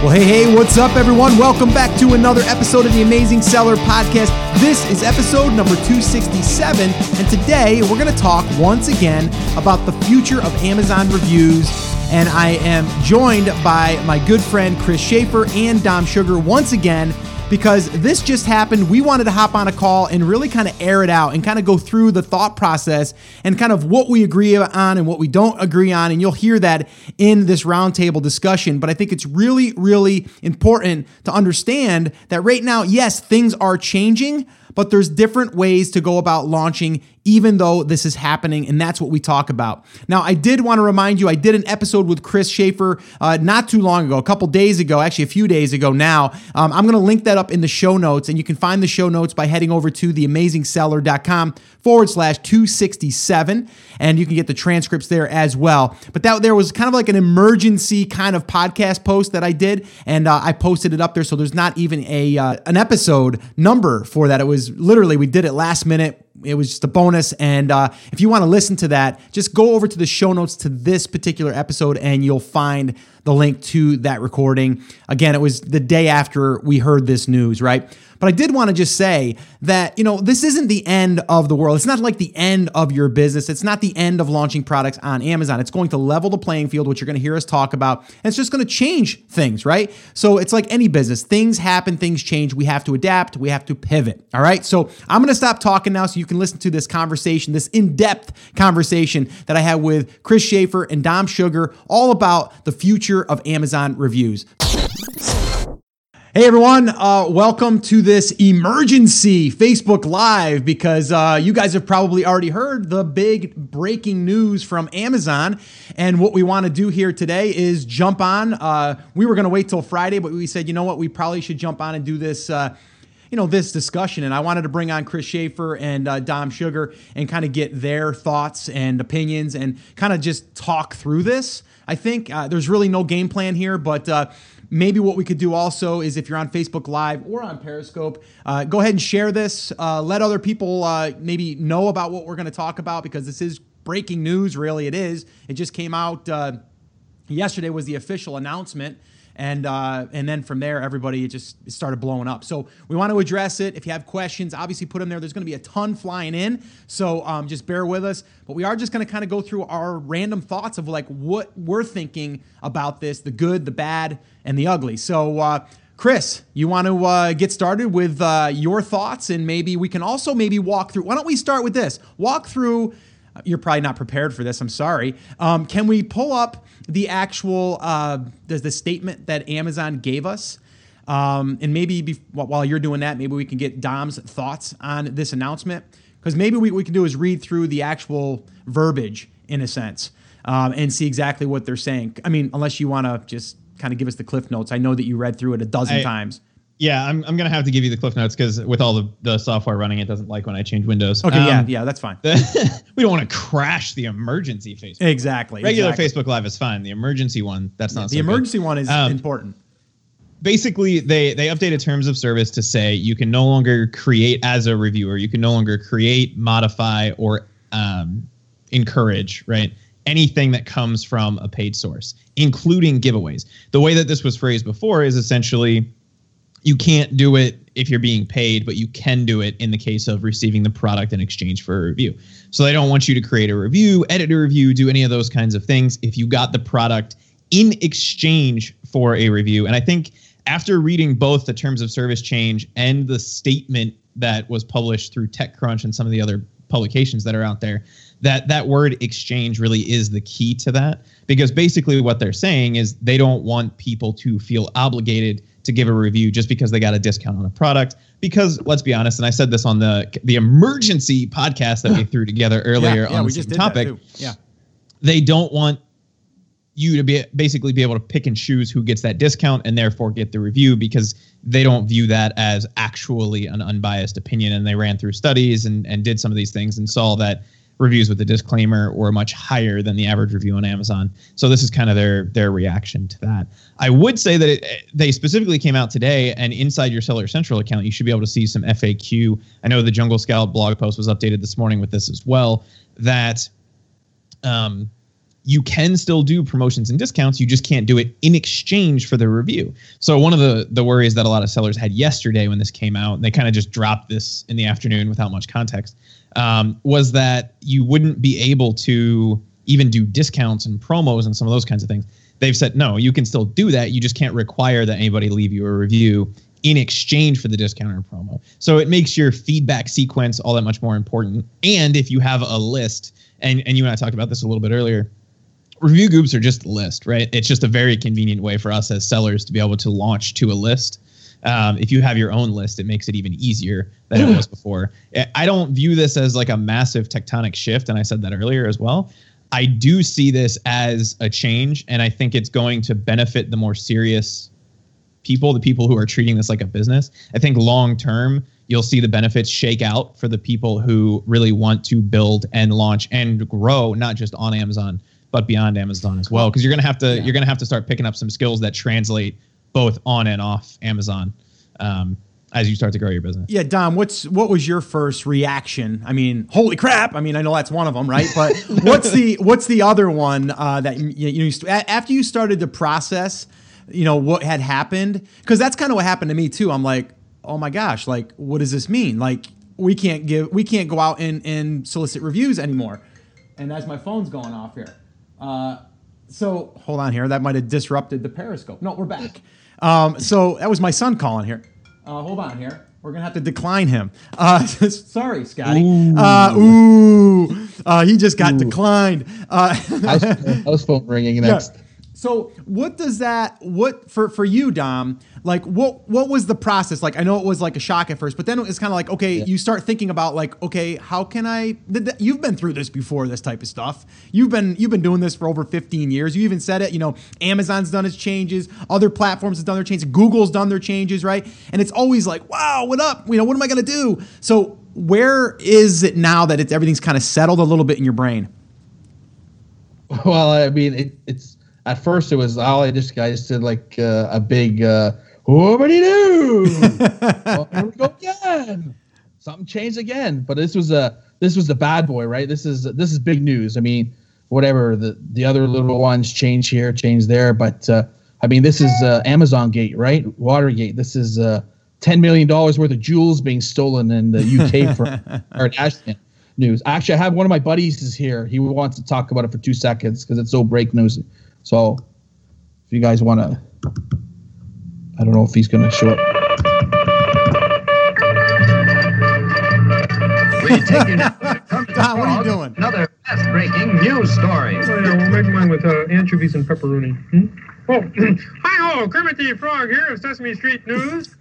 Well, hey, hey, what's up, everyone? Welcome back to another episode of the Amazing Seller Podcast. This is episode number 267, and today we're going to talk once again about the future of Amazon reviews. And I am joined by my good friend Chris Shaffer and Dom Sugar once again because this just happened. We wanted to hop on a call and really kind of air it out and kind of go through the thought process and kind of what we agree on and what we don't agree on. And you'll hear that in this roundtable discussion. But I think it's really, really important to understand that right now, yes, things are changing, but there's different ways to go about launching even though this is happening, and that's what we talk about. Now, I did want to remind you, I did an episode with Chris Shaffer uh, not too long ago, a couple days ago, actually a few days ago now. Um, I'm going to link that up in the show notes, and you can find the show notes by heading over to theamazingseller.com forward slash 267, and you can get the transcripts there as well. But that there was kind of like an emergency kind of podcast post that I did, and uh, I posted it up there, so there's not even a uh, an episode number for that. It was literally we did it last minute it was just a bonus. And uh, if you want to listen to that, just go over to the show notes to this particular episode and you'll find the link to that recording. Again, it was the day after we heard this news, right? But I did want to just say that, you know, this isn't the end of the world. It's not like the end of your business. It's not the end of launching products on Amazon. It's going to level the playing field, which you're going to hear us talk about. And it's just going to change things, right? So it's like any business. Things happen, things change. We have to adapt, we have to pivot. All right. So I'm going to stop talking now so you can listen to this conversation, this in depth conversation that I had with Chris Shaffer and Dom Sugar, all about the future of Amazon reviews. Hey everyone, uh, welcome to this emergency Facebook Live because uh, you guys have probably already heard the big breaking news from Amazon. And what we want to do here today is jump on. Uh, we were going to wait till Friday, but we said, you know what, we probably should jump on and do this uh, you know this discussion and i wanted to bring on chris shaffer and uh, dom sugar and kind of get their thoughts and opinions and kind of just talk through this i think uh, there's really no game plan here but maybe what we could do also is if you're on facebook live or on periscope uh, go ahead and share this uh, let other people uh, maybe know about what we're going to talk about because this is breaking news really it is. It just came out yesterday was the official announcement and uh, and then from there everybody just started blowing up. So we want to address it. If you have questions, obviously put them there. There's going to be a ton flying in, so um, just bear with us. But we are just going to kind of go through our random thoughts of like what we're thinking about this, the good, the bad, and the ugly. So. Uh, Chris, you want to uh, get started with uh, your thoughts, and maybe we can also maybe walk through. Why don't we start with this? Walk through. You're probably not prepared for this. I'm sorry. Um, can we pull up the actual uh, the, the statement that Amazon gave us. Um, and maybe be, while you're doing that, maybe we can get Dom's thoughts on this announcement. Because maybe what we can do is read through the actual verbiage in a sense um, and see exactly what they're saying. I mean, unless you want to just kind of give us the cliff notes. I know that you read through it a dozen I, times. Yeah, I'm, I'm gonna have to give you the cliff notes because with all the, the software running, it doesn't like when I change Windows. Okay, um, yeah, yeah, that's fine. The, we don't want to crash the emergency Facebook. Exactly. Regular exactly. Facebook Live is fine. The emergency one, that's not. Yeah, the so emergency good. one is um, important. Basically, they they updated terms of service to say you can no longer create as a reviewer. You can no longer create, modify, or um, encourage. Right anything that comes from a paid source, including giveaways. The way that this was phrased before is essentially you can't do it if you're being paid, but you can do it in the case of receiving the product in exchange for a review. So they don't want you to create a review, edit a review, do any of those kinds of things if you got the product in exchange for a review. And I think after reading both the terms of service change and the statement that was published through TechCrunch and some of the other publications that are out there, that that word exchange really is the key to that because basically what they're saying is they don't want people to feel obligated to give a review just because they got a discount on a product. Because let's be honest, and I said this on the the emergency podcast that we threw together earlier yeah, yeah, on the same topic. Yeah, they don't want you to be basically be able to pick and choose who gets that discount and therefore get the review because they don't view that as actually an unbiased opinion and they ran through studies and, and did some of these things and saw that reviews with a disclaimer were much higher than the average review on Amazon. So this is kind of their their reaction to that. I would say that it, they specifically came out today, and inside your Seller Central account, you should be able to see some FAQ. I know the Jungle Scout blog post was updated this morning with this as well. That um, you can still do promotions and discounts. You just can't do it in exchange for the review. So one of the the worries that a lot of sellers had yesterday when this came out, and they kind of just dropped this in the afternoon without much context, um, was that you wouldn't be able to even do discounts and promos and some of those kinds of things. They've said no, you can still do that. You just can't require that anybody leave you a review in exchange for the discount or promo. So it makes your feedback sequence all that much more important. And if you have a list, and, and you and I talked about this a little bit earlier, review groups are just a list, right? It's just a very convenient way for us as sellers to be able to launch to a list. Um, if you have your own list, it makes it even easier than it was before. I don't view this as like a massive tectonic shift, and I said that earlier as well. I do see this as a change, and I think it's going to benefit the more serious people, the people who are treating this like a business. I think long term, you'll see the benefits shake out for the people who really want to build and launch and grow, not just on Amazon, but beyond Amazon as well. Because you're gonna have to yeah. you're gonna have to start picking up some skills that translate both on and off Amazon. Um, as you start to grow your business. Yeah, Dom, what's what was your first reaction? I mean, holy crap! I mean, I know that's one of them, right? But what's the what's the other one uh, that you, you know after you started the process? You know what had happened because that's kind of what happened to me too. I'm like, oh my gosh, like what does this mean? Like we can't give we can't go out and and solicit reviews anymore. And as my phone's going off here. Uh, so hold on here. That might have disrupted the Periscope. No, we're back. Um, so that was my son calling here. Uh, hold on here. We're gonna have to decline him. Uh, sorry, Scotty. Ooh, uh, ooh. Uh, he just got ooh. declined. Uh, house, house phone ringing next. Yeah. So what does that what for for you, Dom? Like what what was the process? Like I know it was like a shock at first, but then it's kind of like okay, yeah. you start thinking about like okay, how can I? You've been through this before, this type of stuff. You've been you've been doing this for over 15 years. You even said it. You know, Amazon's done its changes, other platforms have done their changes, Google's done their changes, right? And it's always like, wow, what up? You know, what am I gonna do? So where is it now that it's everything's kind of settled a little bit in your brain? Well, I mean, it, it's at first it was all I just I just did like uh, a big uh, what do you well, here we go again. Something changed again, but this was a this was the bad boy, right? This is this is big news. I mean, whatever the the other little ones change here, change there, but uh, I mean, this is uh, Amazon Gate, right? Watergate. This is uh, ten million dollars worth of jewels being stolen in the UK for Kardashian news. Actually, I have one of my buddies is here. He wants to talk about it for two seconds because it's so break news. So if you guys want to, I don't know if he's going to show up. Don, what are you doing? Another fast breaking news story. Oh, yeah, we'll make mine with uh, anchovies and pepperoni. Hmm? Oh, hi ho, Kermit the Frog here of Sesame Street News.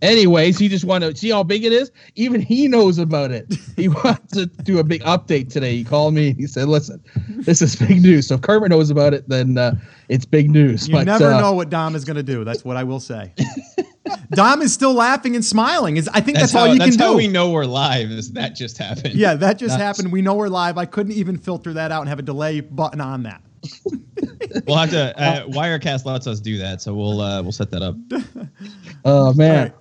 Anyways, he just wanted to see how big it is. Even he knows about it. He wants to do a big update today. He called me. He said, "Listen, this is big news. So if Kermit knows about it, then uh, it's big news." You but, never uh, know what Dom is going to do. That's what I will say. Dom is still laughing and smiling. Is I think that's, that's all you can do. That's how we know we're live. Is that just happened? Yeah, that just that's, happened. We know we're live. I couldn't even filter that out and have a delay button on that. we'll have to. Uh, Wirecast lets us do that, so we'll uh, we'll set that up. Oh man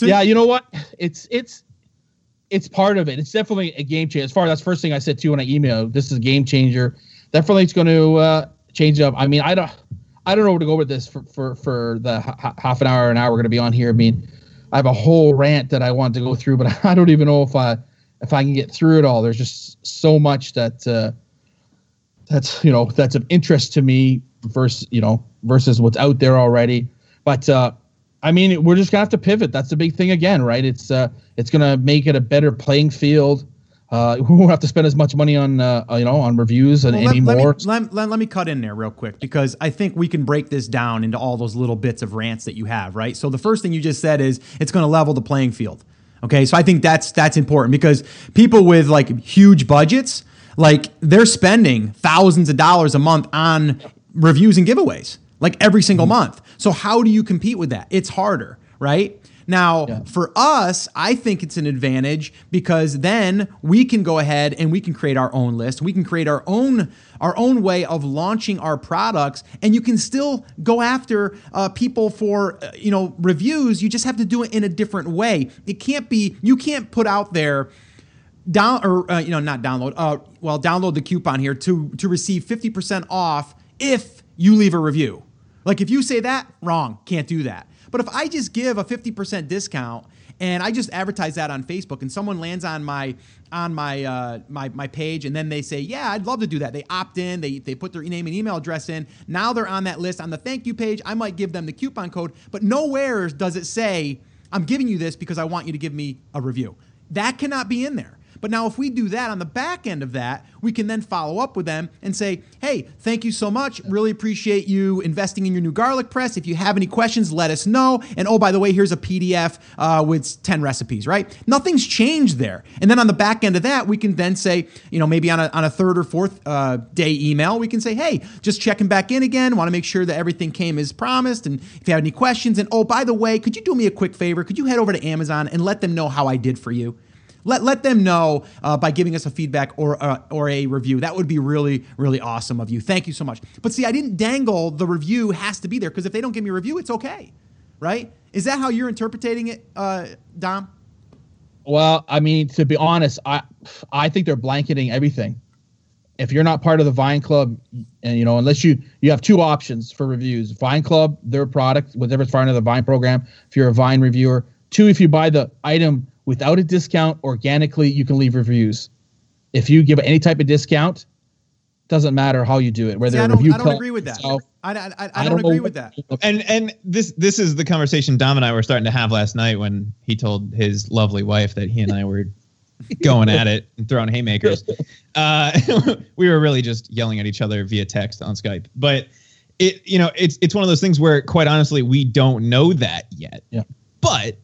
yeah, you know what? It's it's it's part of it. It's definitely a game changer. As far as that's first thing I said to you when I emailed. This is a game changer. Definitely, it's going to uh, change up. I mean, I don't I don't know where to go with this for for for the h- half an hour an hour we're going to be on here. I mean, I have a whole rant that I want to go through, but I don't even know if I if I can get through it all. There's just so much that uh, that's you know that's of interest to me versus you know versus what's out there already. But uh, I mean, we're just gonna have to pivot. That's the big thing again, right? It's uh, it's gonna make it a better playing field. Uh, we won't have to spend as much money on uh, you know on reviews and well, anymore. Let, let, let, let, me cut in there real quick because I think we can break this down into all those little bits of rants that you have, right? So the first thing you just said is it's going to level the playing field. Okay, so I think that's that's important because people with like huge budgets, like they're spending thousands of dollars a month on reviews and giveaways like every single mm-hmm. month. So how do you compete with that? It's harder, right? Now, yeah. for us, I think it's an advantage because then we can go ahead and we can create our own list. We can create our own our own way of launching our products, and you can still go after uh, people for uh, you know reviews. You just have to do it in a different way. It can't be you can't put out there down or uh, you know not download uh, well, download the coupon here to to receive 50% off if you leave a review. Like if you say that, wrong, can't do that. But if I just give a 50% discount and I just advertise that on Facebook, and someone lands on my on my uh, my my page, and then they say, "Yeah, I'd love to do that." They opt in, they they put their name and email address in. Now they're on that list on the thank you page. I might give them the coupon code, but nowhere does it say, "I'm giving you this because I want you to give me a review." That cannot be in there. But now, if we do that on the back end of that, we can then follow up with them and say, hey, thank you so much. Really appreciate you investing in your new garlic press. If you have any questions, let us know. And oh, by the way, here's a PDF uh, with 10 recipes, right? Nothing's changed there. And then on the back end of that, we can then say, you know, maybe on a, on a third or fourth uh, day email, we can say, hey, just checking back in again. Want to make sure that everything came as promised. And if you have any questions, and oh, by the way, could you do me a quick favor? Could you head over to Amazon and let them know how I did for you? Let, let them know uh, by giving us a feedback or uh, or a review. That would be really really awesome of you. Thank you so much. But see, I didn't dangle the review has to be there because if they don't give me a review, it's okay, right? Is that how you're interpreting it, uh, Dom? Well, I mean, to be honest, I I think they're blanketing everything. If you're not part of the Vine Club, and you know, unless you you have two options for reviews: Vine Club, their product, whatever it's part of the Vine program. If you're a Vine reviewer, two, if you buy the item without a discount organically, you can leave reviews. If you give any type of discount, doesn't matter how you do it. Whether See, I don't, I don't agree with that. Itself, I, I, I, I, don't, don't agree with that. And and this this is the conversation Dom and I were starting to have last night when he told his lovely wife that he and I were going at it and throwing haymakers. Uh, we were really just yelling at each other via text on Skype. But it you know it's it's one of those things where quite honestly we don't know that yet. Yeah. But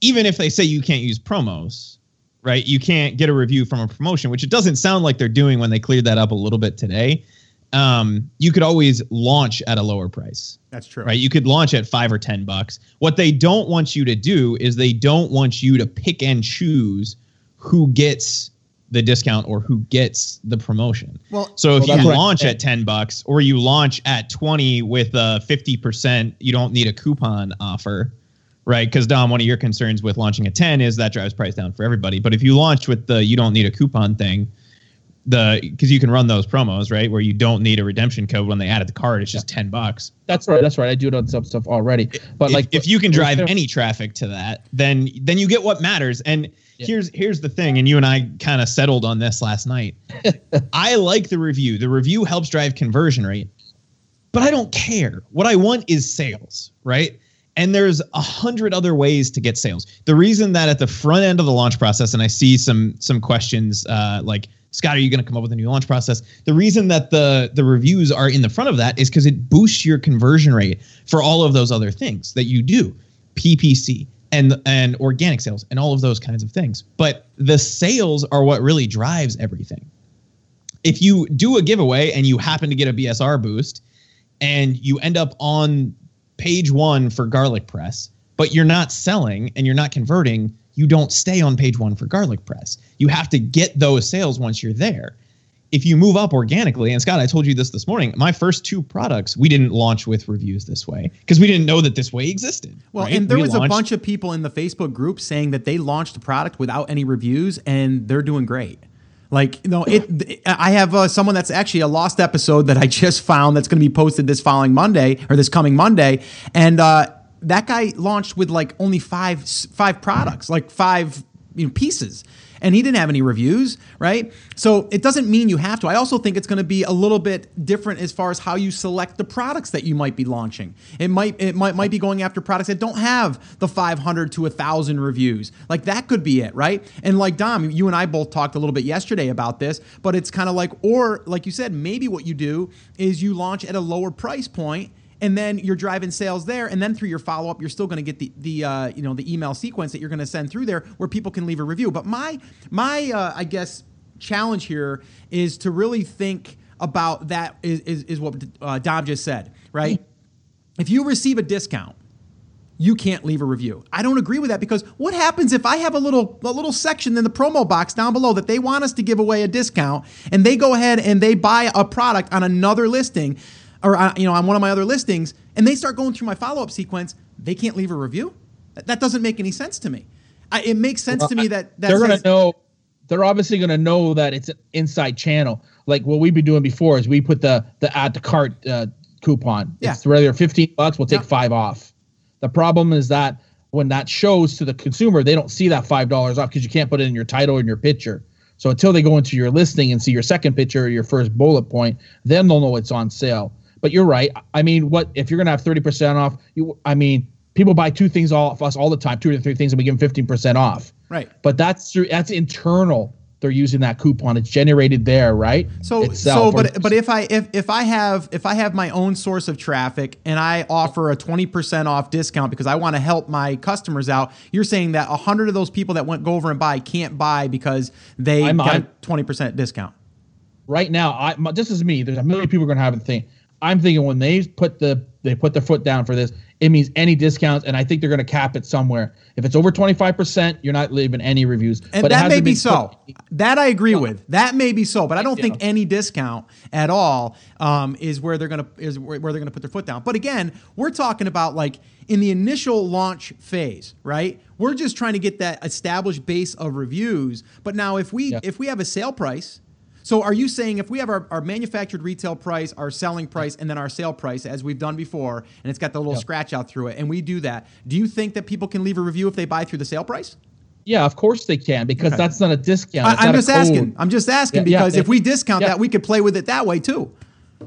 even if they say you can't use promos, right? You can't get a review from a promotion, which it doesn't sound like they're doing when they cleared that up a little bit today. Um, you could always launch at a lower price. That's true. Right? You could launch at 5 or 10 bucks. What they don't want you to do is they don't want you to pick and choose who gets the discount or who gets the promotion. Well, so if well, you launch at 10 bucks or you launch at 20 with a 50%, you don't need a coupon offer right? Because Dom, one of your concerns with launching a 10 is that drives price down for everybody. But if you launch with the you don't need a coupon thing, the because you can run those promos right where you don't need a redemption code when they add it to cart, it's just 10 bucks. That's right. That's right. I do it on some stuff already. But if, like if you can drive any traffic to that, then then you get what matters. And yeah. here's here's the thing, and you and I kind of settled on this last night. I like the review. The review helps drive conversion rate, but I don't care. What I want is sales, right? And there's a hundred other ways to get sales. The reason that at the front end of the launch process, and I see some some questions uh, like Scott, are you going to come up with a new launch process? The reason that the the reviews are in the front of that is because it boosts your conversion rate for all of those other things that you do, PPC and and organic sales and all of those kinds of things. But the sales are what really drives everything. If you do a giveaway and you happen to get a BSR boost, and you end up on page one for garlic press, but you're not selling and you're not converting, you don't stay on page one for garlic press. You have to get those sales once you're there. If you move up organically, and Scott, I told you this this morning, my first two products, we didn't launch with reviews this way because we didn't know that this way existed. Well, right? and there we was launched- a bunch of people in the Facebook group saying that they launched a product without any reviews and they're doing great. Like you know, it. I have uh, someone that's actually a lost episode that I just found that's going to be posted this following Monday or this coming Monday, and uh, that guy launched with like only five five products, like five you know, pieces, and he didn't have any reviews, right? So it doesn't mean you have to. I also think it's going to be a little bit different as far as how you select the products that you might be launching. It might it might might be going after products that don't have the 500 to 1000 reviews. Like that could be it, right? And like Dom, you and I both talked a little bit yesterday about this, but it's kind of like or like you said, maybe what you do is you launch at a lower price point and then you're driving sales there and then through your follow-up you're still going to get the the uh, you know the email sequence that you're going to send through there where people can leave a review. But my my uh, i guess challenge here is to really think about that is, is, is what uh, Dom just said right? If you receive a discount you can't leave a review. I don't agree with that because what happens if I have a little a little section in the promo box down below that they want us to give away a discount and they go ahead and they buy a product on another listing or uh, you know on one of my other listings and they start going through my follow-up sequence they can't leave a review that doesn't make any sense to me I, it makes sense well, to me that, that they're going to know they're obviously going to know that it's an inside channel. Like what we've been doing before is we put the the add to cart uh, coupon. Yeah. It's rather 15 bucks, we'll take Yeah. five off. The problem is that when that shows to the consumer, they don't see that five dollars off because you can't put it in your title and your picture. So until they go into your listing and see your second picture or your first bullet point, then they'll know it's on sale. But you're right. I mean, what if you're gonna have 30% off? You, I mean, people buy two things off us all the time, two or three things, and we give them 15% off. Right. But that's through that's internal. They're using that coupon. It's generated there, right? So Itself. so Or- but but if I if if I have if I have my own source of traffic and I offer a 20% off discount because I want to help my customers out, you're saying that 100 of those people that went go over and buy can't buy because they I'm- got 20% discount. right now, I my, this is me. There's a million people going to have the thing. I'm thinking when they put the they put their foot down for this, it means any discounts, and I think they're going to cap it somewhere. If it's over 25 percent, you're not leaving any reviews. And But that may be so. put- That I agree with. That may be so, but I don't think any discount at all um, is where they're gonna is where, where they're gonna put their foot down. But again, we're talking about like in the initial launch phase, right? We're just trying to get that established base of reviews. But now, if we Yeah. if we have a sale price. So are you saying if we have our, our manufactured retail price, our selling price, and then our sale price, as we've done before, and it's got the little Yeah. scratch out through it, and we do that, do you think that people can leave a review if they buy through the sale price? Yeah, of course they can because Okay. that's not a discount. I, I'm just asking. I'm just asking Yeah, yeah, because they- if we discount yeah. that, we could play with it that way too.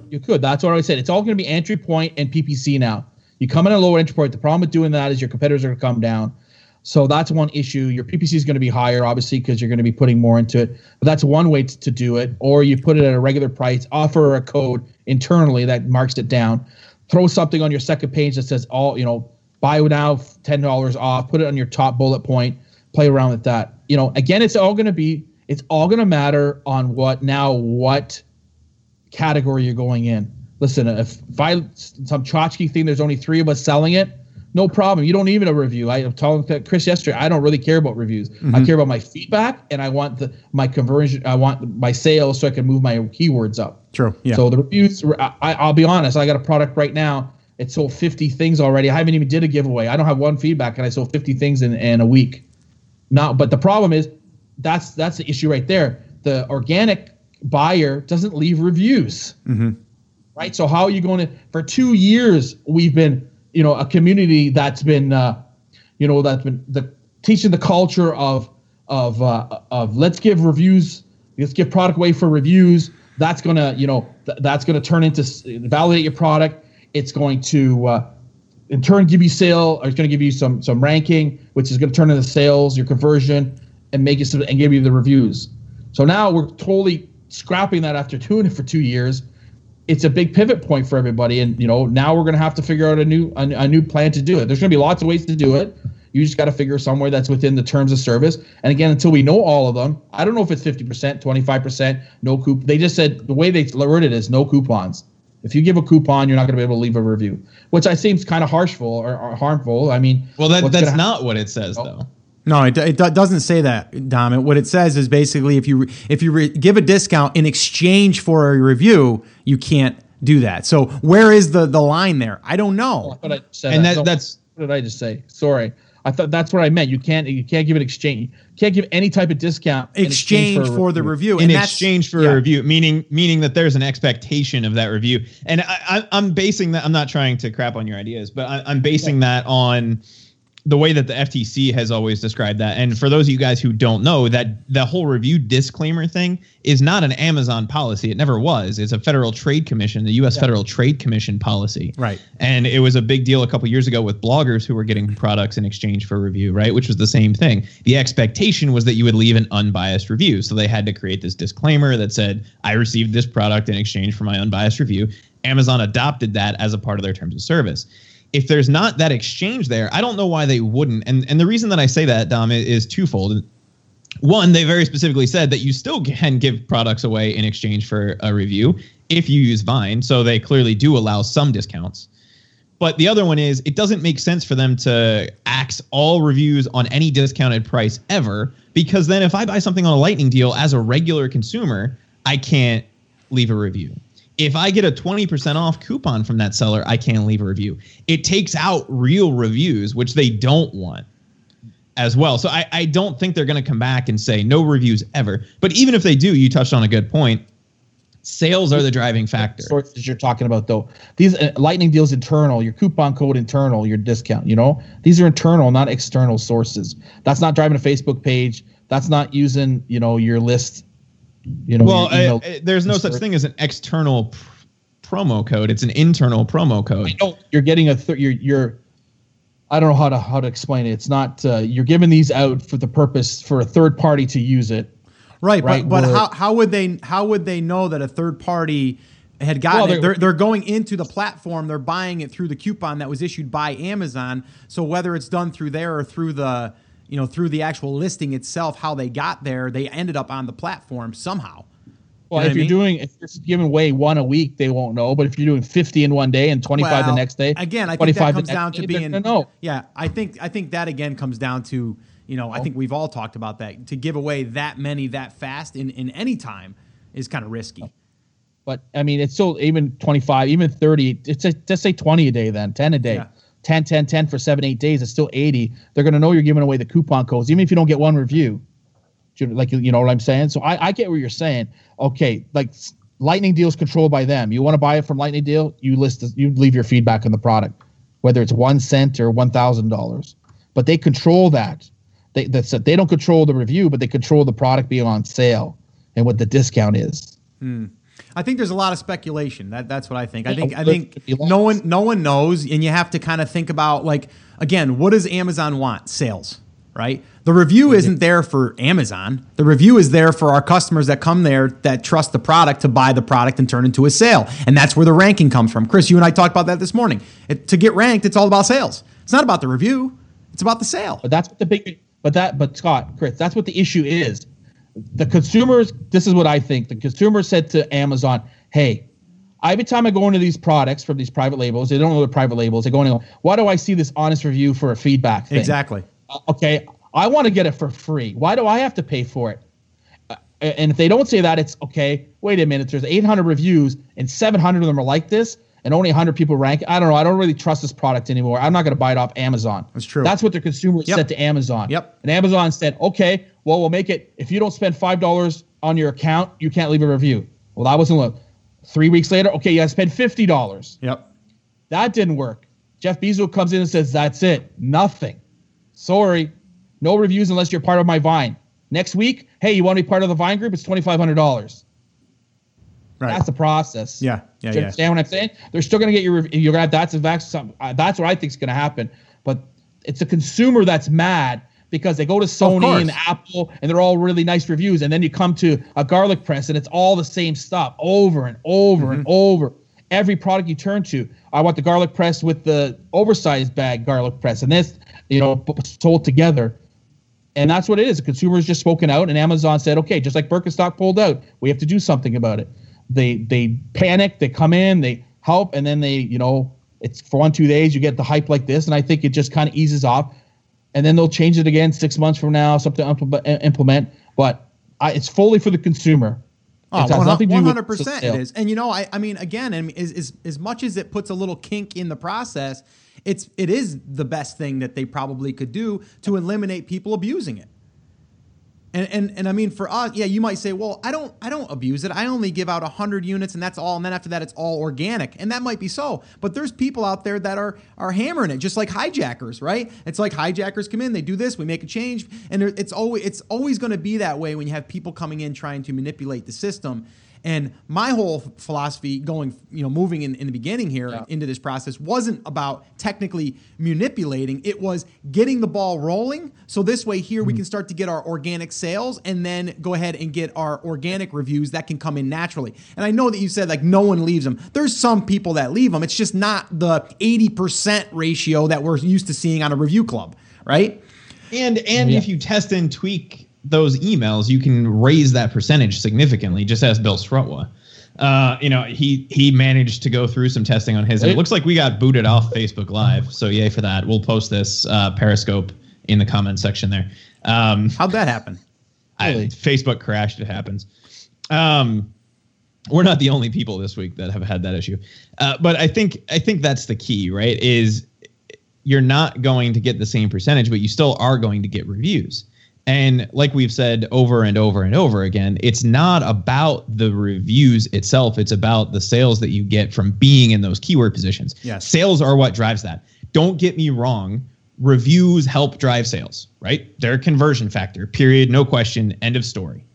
You could. That's what I said. It's all going to be entry point and PPC now. You come in at a lower entry point. The problem with doing that is your competitors are going to come down. So that's one issue. Your PPC is going to be higher, obviously, because you're going to be putting more into it. But that's one way to, to do it. Or you put it at a regular price, offer a code internally that marks it down. Throw something on your second page that says all, you know, buy now, ten dollars off. Put it on your top bullet point. Play around with that. You know, again, it's all going to be. It's all going to matter on what now what category you're going in. Listen, if, if I some tchotchke thing, there's only three of us selling it, no problem. You don't need a review. I was telling Chris yesterday, I don't really care about reviews. I mm-hmm. care about my feedback and I want the my conversion. I want my sales so I can move my keywords up. True. Yeah. So the reviews, I, I- I'll be honest. I got a product right now. It sold 50 things already. I haven't even did a giveaway. I don't have one feedback, and I sold 50 things in, in a week. Now, but the problem is, that's that's the issue right there. The organic buyer doesn't leave reviews, mm-hmm. right? So how are you going to? For two years, we've been, you know, a community that's been, uh, you know, that's been the teaching the culture of of uh, of let's give reviews, let's give product away for reviews. That's gonna, you know, th- that's gonna turn into validate your product. It's going to uh, in turn give you sale or it's going to give you some some ranking which is going to turn into sales your conversion and make it so and give you the reviews so now we're totally scrapping that after it for two years it's a big pivot point for everybody. And you know now we're going to have to figure out a new a, a new plan to do it. There's going to be lots of ways to do it. You just got to figure somewhere that's within the terms of service. And again until we know all of them i don't know if it's 50% 25% no coup they just said the way they worded it is no coupons. If you give a coupon, you're not going to be able to leave a review, which I seems kind of harshful or, or harmful. I mean, Well, that, that's not what it says, oh. though. No, it, it doesn't say that, Dom. It- What it says is basically if you if you re- give a discount in exchange for a review, you can't do that. So where is the the line there? I don't know. What I said And that- No, that's- what did I just say? Sorry, I thought that's what I meant. You can't you can't give an exchange. You can't give any type of discount in Exchange a for the review in and exchange for yeah. a review, meaning meaning that there's an expectation of that review. And I, I, I'm basing that. I'm not trying to crap on your ideas, but I, I'm basing that on the way that the FTC has always described that. And for those of you guys who don't know, that the whole review disclaimer thing is not an Amazon policy. It never was. It's a Federal Trade Commission, the U.S. Federal Trade Commission policy. Right. And it was a big deal a couple years ago with bloggers who were getting products in exchange for review, right? Which was the same thing. The expectation was that you would leave an unbiased review. So they had to create this disclaimer that said, I received this product in exchange for my unbiased review. Amazon adopted that as a part of their terms of service. If there's not that exchange there, I don't know why they wouldn't. And and the reason that I say that, Dom, is twofold. One, they very specifically said that you still can give products away in exchange for a review if you use Vine. So they clearly do allow some discounts. But the other one is it doesn't make sense for them to axe all reviews on any discounted price ever because then if I buy something on a lightning deal as a regular consumer, I can't leave a review. If I get a 20% off coupon from that seller, I can't leave a review. It takes out real reviews, which they don't want as well. So I, I don't think they're going to come back and say no reviews ever. But even if they do, you touched on a good point. Sales are the driving factor. Sources you're talking about though. These uh, lightning deals internal, your coupon code internal, your discount. You know, these are internal, not external sources. That's not driving a Facebook page. That's not using you know your list. You know, well, I, I, there's no such thing as an external pr- promo code. It's an internal promo code. I you're getting a th- you're you're I don't know how to how to explain it. It's not uh, you're giving these out for the purpose for a third party to use it Right, right? but but how, how would they how would they know that a third party had gotten well, they're, it? They're, they're going into the platform. They're buying it through the coupon that was issued by Amazon. So whether it's done through there or through the you know through the actual listing itself, how they got there, they ended up on the platform somehow. Well, you know if you're mean? doing if you're giving away one a week, they won't know. But if you're doing 50 in one day and 25 well, the next day, again, I think that comes down to being no. Yeah, I think I think that again comes down to you know, I think we've all talked about that. To give away that many that fast in, in any time is kind of risky. But I mean, it's still even 25, even 30. It's a, just say 20 a day then, 10 a day. Yeah. 10, 10, 10 for seven, eight days. It's still 80. They're going to know you're giving away the coupon codes, even if you don't get one review. Like, you know what I'm saying? So I, I get what you're saying. Okay, like Lightning Deal's controlled by them. You want to buy it from Lightning Deal, you list, you leave your feedback on the product, whether it's one cent or $1,000. But they control that they that's they don't control the review, but they control the product being on sale and what the discount is. Hmm. I think there's a lot of speculation. That that's what I think. I think I think no one no one knows, and you have to kind of think about like again, what does Amazon want? Sales, right? The review mm-hmm. isn't there for Amazon. The review is there for our customers that come there that trust the product to buy the product and turn into a sale, and that's where the ranking comes from. Chris, you and I talked about that this morning. It, to get ranked, it's all about sales. It's not about the review. It's about the sale. But that's what the big but that, but Scott, Chris, that's what the issue is. The consumers. This is what I think. The consumer said to Amazon, "Hey, every time I go into these products from these private labels, they don't know the private labels. They go in. Why do I see this honest review for a feedback thing? Exactly. Uh, okay, I want to get it for free. Why do I have to pay for it? Uh, and if they don't say that, it's okay. Wait a minute. There's 800 reviews, and 700 of them are like this and only 100 people rank. I don't know. I don't really trust this product anymore. I'm not going to buy it off Amazon. That's true. That's what the consumer yep. said to Amazon. Yep. And Amazon said, okay, well, we'll make it. If you don't spend five dollars on your account, you can't leave a review. Well, that wasn't look. Three weeks later, okay, you got to spend fifty dollars. Yep. That didn't work. Jeff Bezos comes in and says, that's it, nothing. Sorry, no reviews unless you're part of my Vine. Next week, hey, you want to be part of the Vine group? It's twenty five hundred dollars. Right. That's the process. Yeah. Yeah. Do you yeah. understand what I'm saying? They're still going to get your. You're going to have that's that's uh, that's what I think is going to happen. But it's a consumer that's mad because they go to Sony and Apple and they're all really nice reviews, and then you come to a garlic press and it's all the same stuff over and over mm-hmm. and over. Every product you turn to, I want the garlic press with the oversized bag garlic press, and this, you know, sold together. And that's what it is. The consumer's just spoken out, and Amazon said, okay, just like Birkenstock pulled out, we have to do something about it they they panic, they come in, they help, and then they you know it's for one two days you get the hype like this, and I think it just kind of eases off, and then they'll change it again six months from now, something to implement. Eh, but I, it's fully for the consumer. Oh, one hundred percent it is, and you know, I, I mean, again, and as, as as much as it puts a little kink in the process, it's it is the best thing that they probably could do to eliminate people abusing it. And, and and I mean for us, yeah, you might say, well, I don't I don't abuse it. I only give out hundred units and that's all. And then after that, it's all organic, and that might be so. But there's people out there that are are hammering it, just like hijackers, right? It's like hijackers come in, they do this, we make a change, and it's always it's always going to be that way when you have people coming in trying to manipulate the system. And my whole philosophy going, you know, moving in, in the beginning here yeah. into this process wasn't about technically manipulating. It was getting the ball rolling. So this way here mm-hmm. we can start to get our organic sales and then go ahead and get our organic reviews that can come in naturally. And I know that you said like no one leaves them. There's some people that leave them. It's just not the 80% ratio that we're used to seeing on a review club, right? And and yeah. if you test and tweak those emails, you can raise that percentage significantly. Just ask Bill Strutwa. Uh, you know, he he managed to go through some testing on his. And it looks like we got booted off Facebook Live, so yay for that. We'll post this uh, Periscope in the comment section there. Um, How'd that happen? I, Facebook crashed. It happens. Um, we're not the only people this week that have had that issue, uh, but I think I think that's the key, right? Is you're not going to get the same percentage, but you still are going to get reviews. And like we've said over and over and over again, it's not about the reviews itself. It's about the sales that you get from being in those keyword positions. Yes. Sales are what drives that. Don't get me wrong. Reviews help drive sales, right? They're a conversion factor, period. No question. End of story,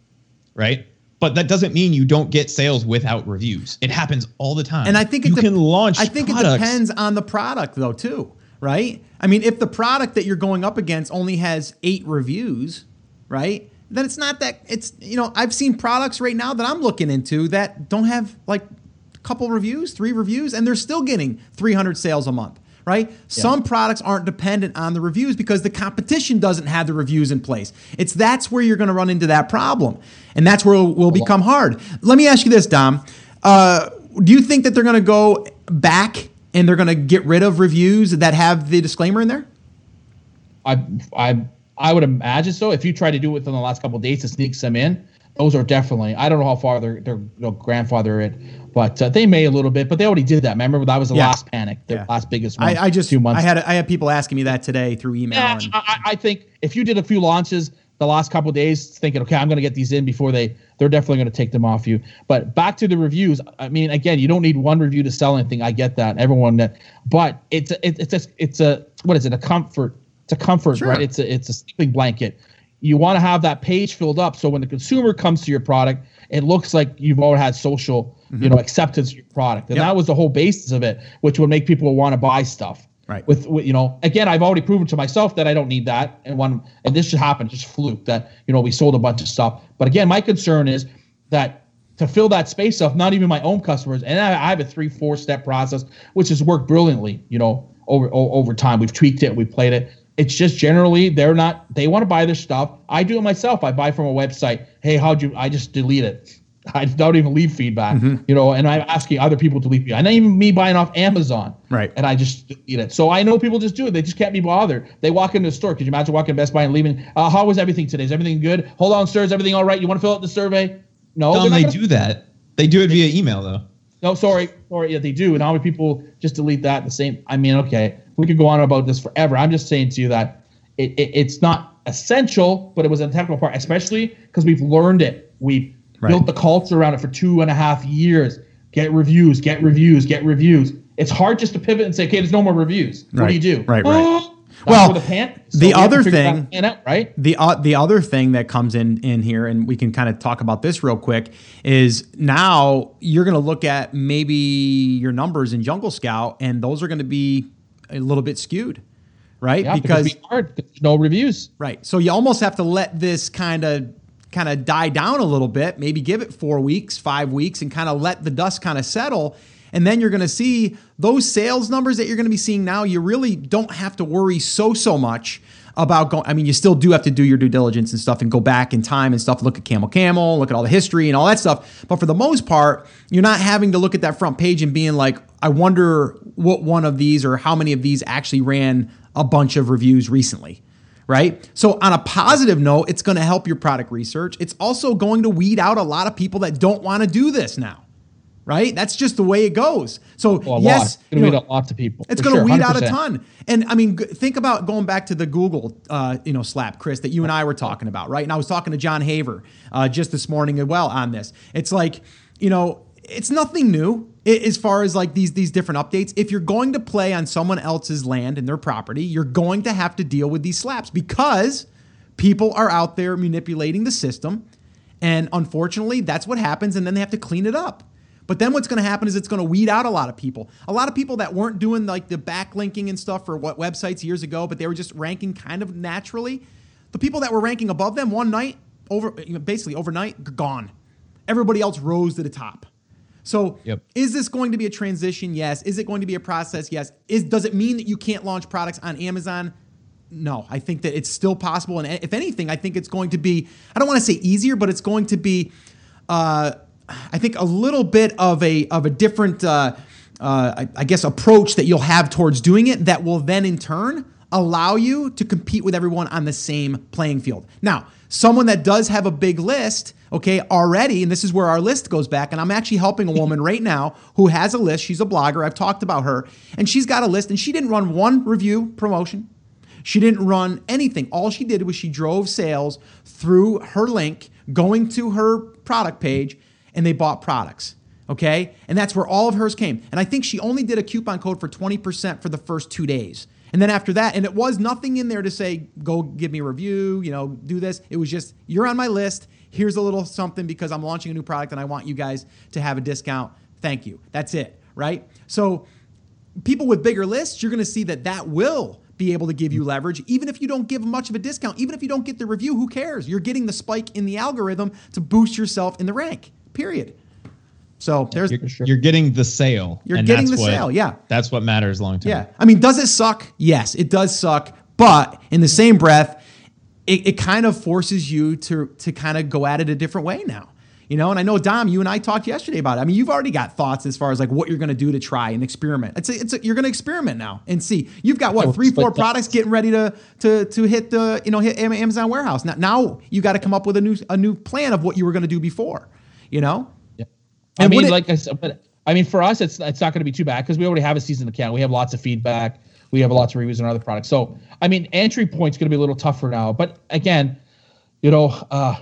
right? But that doesn't mean you don't get sales without reviews. It happens all the time. And I think it you de- can launch. I think it depends on the product though too, right? I mean, if the product that you're going up against only has eight reviews, right? Then it's not that it's you know I've seen products right now that I'm looking into that don't have like a couple reviews, three reviews, and they're still getting 300 sales a month. Right? Some products aren't dependent on the reviews because the competition doesn't have the reviews in place. It's that's where you're going to run into that problem, and that's where it will become hard. Let me ask you this, Dom. Uh, do you think that they're going to go back and they're going to get rid of reviews that have the disclaimer in there? I I I would imagine so. If you try to do it within the last couple of days to sneak some in, those are definitely. I don't know how far they're they're they'll grandfather it, but uh, they may a little bit. But they already did that. Remember that was the Yeah. last panic, the Yeah. last biggest one. I, I just two months. I had I had people asking me that today through email. Yeah, and, I, I- I think if you did a few launches the last couple of days, thinking, okay, I'm going to get these in before they, they're definitely going to take them off you. But back to the reviews. I mean, again, you don't need one review to sell anything. I get that. Everyone that, but it's a, it, it's a, it's a, what is it? A comfort. It's a comfort, Sure. right? It's a, it's a sleeping blanket. You want to have that page filled up so when the consumer comes to your product, it looks like you've already had social, you know, acceptance of your product, and Mm-hmm. Yep. that was the whole basis of it, which would make people want to buy stuff Right. with, with you know again i've already proven to myself that i don't need that. And one and this just happened just fluke that you know we sold a bunch of stuff. But again my concern is that to fill that space up not even my own customers and i, I have a three four step process which has worked brilliantly you know over o- over time. We've tweaked it we've played it. It's just generally they're not they want to buy their stuff. I do it myself. I buy from a website. Hey how'd you i just delete it I don't even leave feedback, Mm-hmm. you know, and I'm asking other people to leave feedback. And even me buying off Amazon, Right. And I just eat it. So I know people just do it. They just can't be bothered. They walk into the store. Could you imagine walking to Best Buy and leaving? Uh, how was everything today? Is everything good? Hold on, sir. Is everything all right? You want to fill out the survey? No, they gonna- do that. They do it via email though. No, sorry, sorry. Yeah, they do. And how many people just delete that? The same. I mean, okay, we could go on about this forever. I'm just saying to you that it, it it's not essential, but it was a technical part, especially because we've learned it. We've Right. built the culture around it for two and a half years. Get reviews, get reviews, get reviews. It's hard just to pivot and say, okay, there's no more reviews. What Right, do you do? right, right. That's Well, the pan. the we other thing- out, right? The uh, the other thing that comes in in here, and we can kind of talk about this real quick, is now you're going to look at maybe your numbers in Jungle Scout, and those are going to be a little bit skewed, right? Yeah, because, it's hard. 'cause There's no reviews. Right. So you almost have to let this kind of kind of die down a little bit, maybe give it 4 weeks, 5 weeks and kind of let the dust kind of settle. And then you're going to see those sales numbers that you're going to be seeing now, you really don't have to worry so so much about going I mean you still do have to do your due diligence and stuff and go back in time and stuff, look at Camel Camel, look at all the history and all that stuff, but for the most part, you're not having to look at that front page and being like I wonder what one of these or how many of these actually ran a bunch of reviews recently right? So, on a positive note, it's going to help your product research. It's also going to weed out a lot of people that don't want to do this now, right? That's just the way it goes. So, Well, yes. It's going to weed out lots of people. it's going to sure, weed out a ton. And I mean, think about going back to the Google, uh, you know, slap, Chris, that you and I were talking about, right? And I was talking to Jon Haver uh, just this morning as well on this. It's like, you know, it's nothing new as far as like these these different updates. If you're going to play on someone else's land and their property, you're going to have to deal with these slaps because people are out there manipulating the system. And unfortunately, that's what happens. And then they have to clean it up. But then what's going to happen is it's going to weed out a lot of people. A lot of people that weren't doing like the backlinking and stuff for what websites years ago, but they were just ranking kind of naturally. The people that were ranking above them one night, over basically overnight, gone. Everybody else rose to the top. So Yep. is this going to be a transition? Yes. Is it going to be a process? Yes. Is does it mean that you can't launch products on Amazon? No, I think that it's still possible. And if anything, I think it's going to be, I don't want to say easier, but it's going to be, uh, I think, a little bit of a, of a different, uh, uh, I, I guess, approach that you'll have towards doing it that will then in turn allow you to compete with everyone on the same playing field. Now, someone that does have a big list, okay, already, and this is where our list goes back, and I'm actually helping a woman right now who has a list. She's a blogger. I've talked about her, and she's got a list, and she didn't run one review promotion. She didn't run anything. All she did was she drove sales through her link, going to her product page, and they bought products. Okay? And that's where all of hers came. And I think she only did a coupon code for 20% for the first two days. And then after that, and it was nothing in there to say, go give me a review, you know, do this. It was just, you're on my list. Here's a little something because I'm launching a new product and I want you guys to have a discount. Thank you. That's it, right? So, people with bigger lists, you're going to see that that will be able to give you leverage, even if you don't give much of a discount, even if you don't get the review, who cares? You're getting the spike in the algorithm to boost yourself in the rank, period. So there's you're, you're, getting the sale. You're getting the what, sale, yeah. That's what matters long term. Yeah. I mean, does it suck? Yes, it does suck. But in the same breath, it, it kind of forces you to to kind of go at it a different way now. You know, and I know Dom, you and I talked yesterday about it. I mean, you've already got thoughts as far as like what you're going to do to try and experiment. It's a, it's a, you're going to experiment now and see. You've got what oh, three, four products getting ready to to to hit the you know hit Amazon warehouse. Now, now you got to come up with a new a new plan of what you were going to do before. You know. I mean, it, like I said, but I mean, for us, it's it's not going to be too bad because we already have a season account. We have lots of feedback. We have lots of reviews on other products. So, I mean, entry point's going to be a little tougher now. But again, you know. uh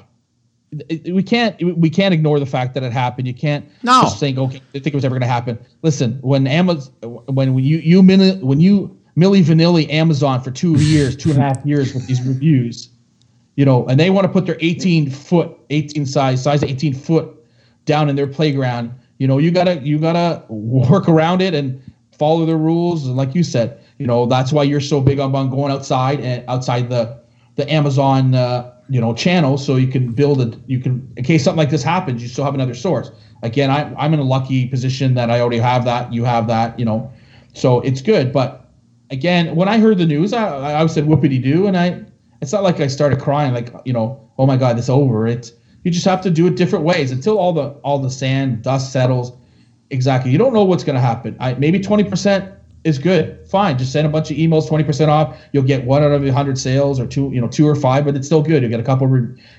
we can't we can't ignore the fact that it happened. You can't no. just think okay, I think it was ever going to happen. Listen, when Amazon when you you when you Milli Vanilli Amazon for two years, two and a half years with these reviews, you know, and they want to put their 18 foot, 18 size, size 18 foot down in their playground. You know, you gotta you gotta work around it and follow the rules. And like you said, you know, that's why you're so big on going outside and outside the the Amazon. Uh, you know channel so you can build a you can in case something like this happens you still have another source again I, i'm in a lucky position that i already have that you have that you know so it's good but again when i heard the news i, I said whoopity doo and i it's not like i started crying like you know oh my god it's over it's you just have to do it different ways until all the all the sand dust settles exactly you don't know what's going to happen I, maybe 20% is good. Fine, just send a bunch of emails, twenty percent off. You'll get one out of a hundred sales, or two, you know, two or five, but it's still good. You get a couple,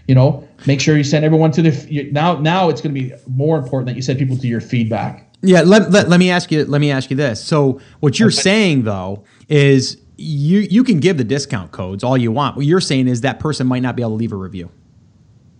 you know. Make sure you send everyone to the now. Now it's going to be more important that you send people to your feedback. Yeah, let, let, let me ask you. Let me ask you this. So what you're okay. saying though is you you can give the discount codes all you want. What you're saying is that person might not be able to leave a review.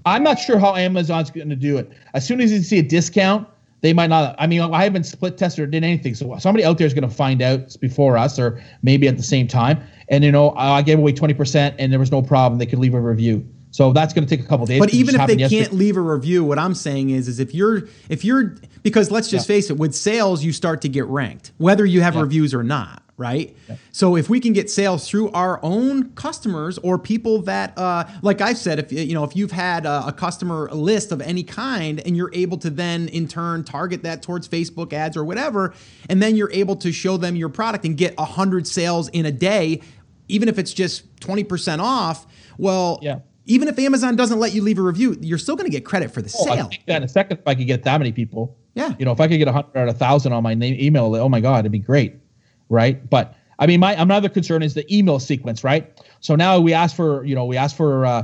I'm not sure how Amazon's going to do it. As soon as you see a discount, they might not. I mean, I haven't split tested or did anything. So somebody out there is going to find out before us, or maybe at the same time. And you know, I gave away twenty percent, and there was no problem. They could leave a review. So that's going to take a couple days. But even if they yesterday. can't leave a review, what I'm saying is, is if you're, if you're, because let's just yeah. face it, with sales, you start to get ranked, whether you have yeah. reviews or not right? Yeah. So if we can get sales through our own customers or people that, uh, like I've said, if you know if you've had a, a, customer list of any kind and you're able to then in turn target that towards Facebook ads or whatever, and then you're able to show them your product and get a hundred sales in a day, even if it's just twenty percent off. Well, yeah. Even if Amazon doesn't let you leave a review, you're still going to get credit for the oh, sale. in a second, if I could get that many people, yeah. You know, if I could get a hundred or a thousand on my name, email, oh my god, it'd be great right? But I mean, my another concern is the email sequence, right? So now we ask for, you know, we ask for uh,